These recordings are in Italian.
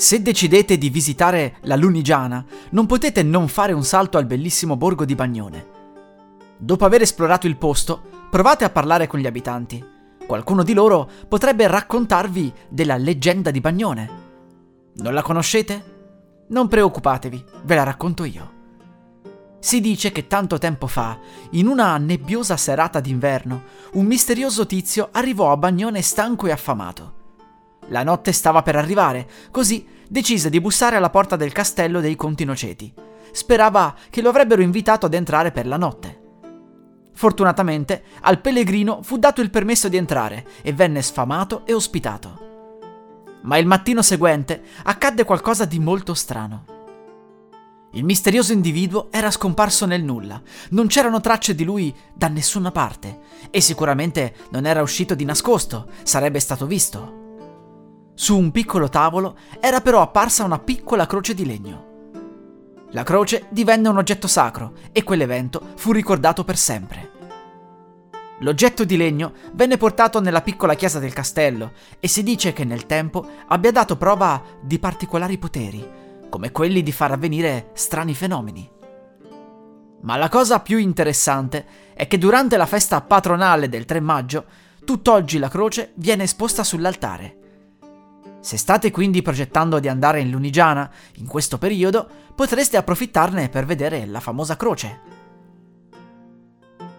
Se decidete di visitare la Lunigiana, non potete non fare un salto al bellissimo borgo di Bagnone. Dopo aver esplorato il posto, provate a parlare con gli abitanti. Qualcuno di loro potrebbe raccontarvi della leggenda di Bagnone. Non la conoscete? Non preoccupatevi, ve la racconto io. Si dice che tanto tempo fa, in una nebbiosa serata d'inverno, un misterioso tizio arrivò a Bagnone stanco e affamato. La notte stava per arrivare, così decise di bussare alla porta del castello dei Conti Noceti. Sperava che lo avrebbero invitato ad entrare per la notte. Fortunatamente al pellegrino fu dato il permesso di entrare e venne sfamato e ospitato. Ma il mattino seguente accadde qualcosa di molto strano. Il misterioso individuo era scomparso nel nulla, non c'erano tracce di lui da nessuna parte e sicuramente non era uscito di nascosto, sarebbe stato visto. Su un piccolo tavolo era però apparsa una piccola croce di legno. La croce divenne un oggetto sacro e quell'evento fu ricordato per sempre. L'oggetto di legno venne portato nella piccola chiesa del castello e si dice che nel tempo abbia dato prova di particolari poteri, come quelli di far avvenire strani fenomeni. Ma la cosa più interessante è che durante la festa patronale del 3 maggio, tutt'oggi la croce viene esposta sull'altare se state quindi progettando di andare in Lunigiana in questo periodo, potreste approfittarne per vedere la famosa croce.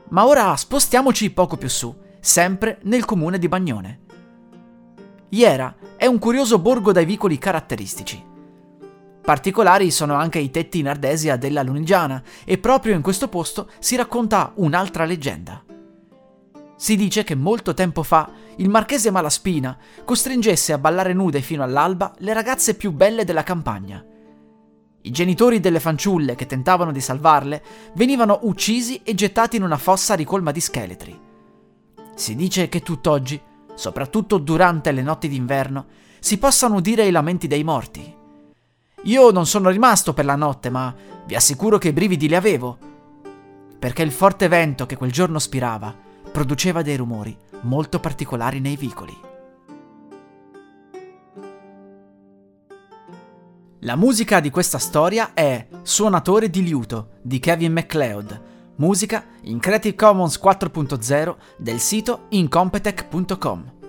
Ma ora spostiamoci poco più su, sempre nel comune di Bagnone. Iera è un curioso borgo dai vicoli caratteristici. Particolari sono anche i tetti in ardesia della Lunigiana e proprio in questo posto si racconta un'altra leggenda. Si dice che molto tempo fa il marchese Malaspina costringesse a ballare nude fino all'alba le ragazze più belle della campagna. I genitori delle fanciulle che tentavano di salvarle venivano uccisi e gettati in una fossa ricolma di scheletri. Si dice che tutt'oggi, soprattutto durante le notti d'inverno, si possano udire i lamenti dei morti. Io non sono rimasto per la notte, ma vi assicuro che i brividi li avevo, perché il forte vento che quel giorno spirava produceva dei rumori molto particolari nei vicoli. La musica di questa storia è Suonatore di liuto di Kevin MacLeod, musica in Creative Commons 4.0 del sito incompetech.com.